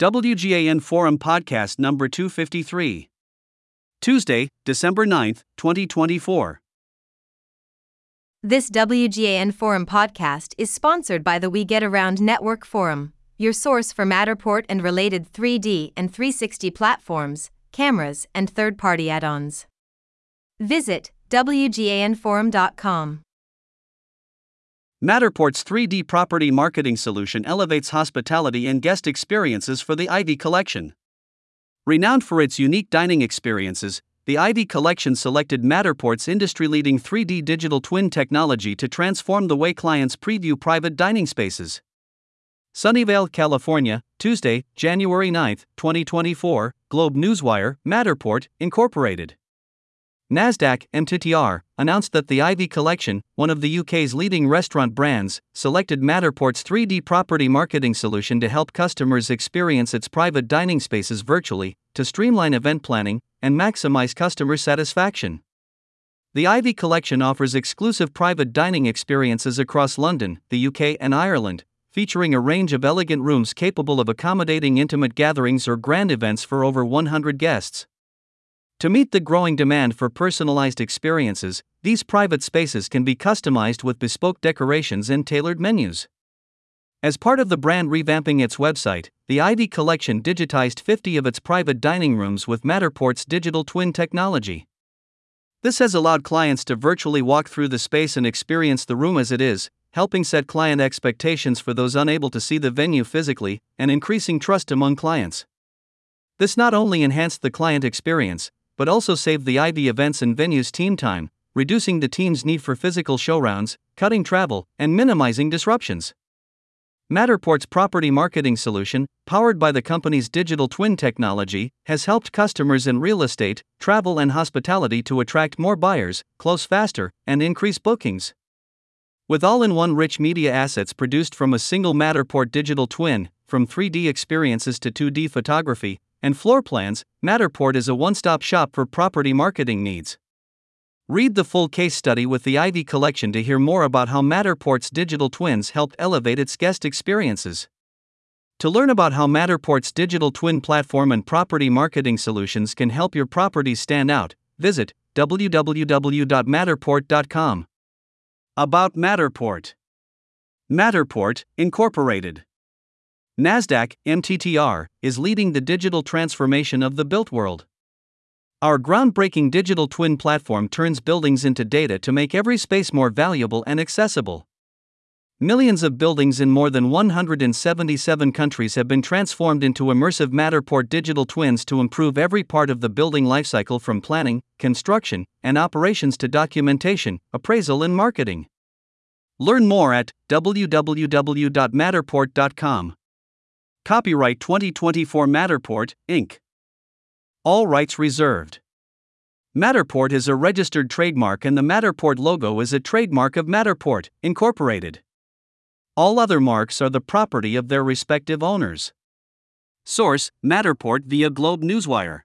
WGAN Forum Podcast number 253. Tuesday, December 9th, 2024. This WGAN Forum podcast is sponsored by the We Get Around Network Forum, your source for Matterport and related 3D and 360 platforms, cameras, and third party add ons. Visit WGANForum.com. Matterport's 3D property marketing solution elevates hospitality and guest experiences for the Ivy Collection. Renowned for its unique dining experiences, the Ivy Collection selected Matterport's industry leading 3D digital twin technology to transform the way clients preview private dining spaces. Sunnyvale, California, Tuesday, January 9, 2024, Globe Newswire, Matterport, Incorporated. NASDAQ MTTR announced that the Ivy Collection, one of the UK's leading restaurant brands, selected Matterport's 3D property marketing solution to help customers experience its private dining spaces virtually, to streamline event planning and maximize customer satisfaction. The Ivy Collection offers exclusive private dining experiences across London, the UK, and Ireland, featuring a range of elegant rooms capable of accommodating intimate gatherings or grand events for over 100 guests. To meet the growing demand for personalized experiences, these private spaces can be customized with bespoke decorations and tailored menus. As part of the brand revamping its website, the Ivy Collection digitized 50 of its private dining rooms with Matterport's digital twin technology. This has allowed clients to virtually walk through the space and experience the room as it is, helping set client expectations for those unable to see the venue physically and increasing trust among clients. This not only enhanced the client experience, but also saved the Ivy events and venues team time, reducing the team's need for physical showrounds, cutting travel, and minimizing disruptions. Matterport's property marketing solution, powered by the company's digital twin technology, has helped customers in real estate, travel, and hospitality to attract more buyers, close faster, and increase bookings. With all in one rich media assets produced from a single Matterport digital twin, from 3D experiences to 2D photography, and floor plans, Matterport is a one stop shop for property marketing needs. Read the full case study with the Ivy Collection to hear more about how Matterport's digital twins helped elevate its guest experiences. To learn about how Matterport's digital twin platform and property marketing solutions can help your property stand out, visit www.matterport.com. About Matterport Matterport, Incorporated. NASDAQ, MTTR, is leading the digital transformation of the built world. Our groundbreaking digital twin platform turns buildings into data to make every space more valuable and accessible. Millions of buildings in more than 177 countries have been transformed into immersive Matterport digital twins to improve every part of the building lifecycle from planning, construction, and operations to documentation, appraisal, and marketing. Learn more at www.matterport.com. Copyright 2024 Matterport, Inc. All rights reserved. Matterport is a registered trademark and the Matterport logo is a trademark of Matterport, Incorporated. All other marks are the property of their respective owners. Source Matterport via Globe Newswire.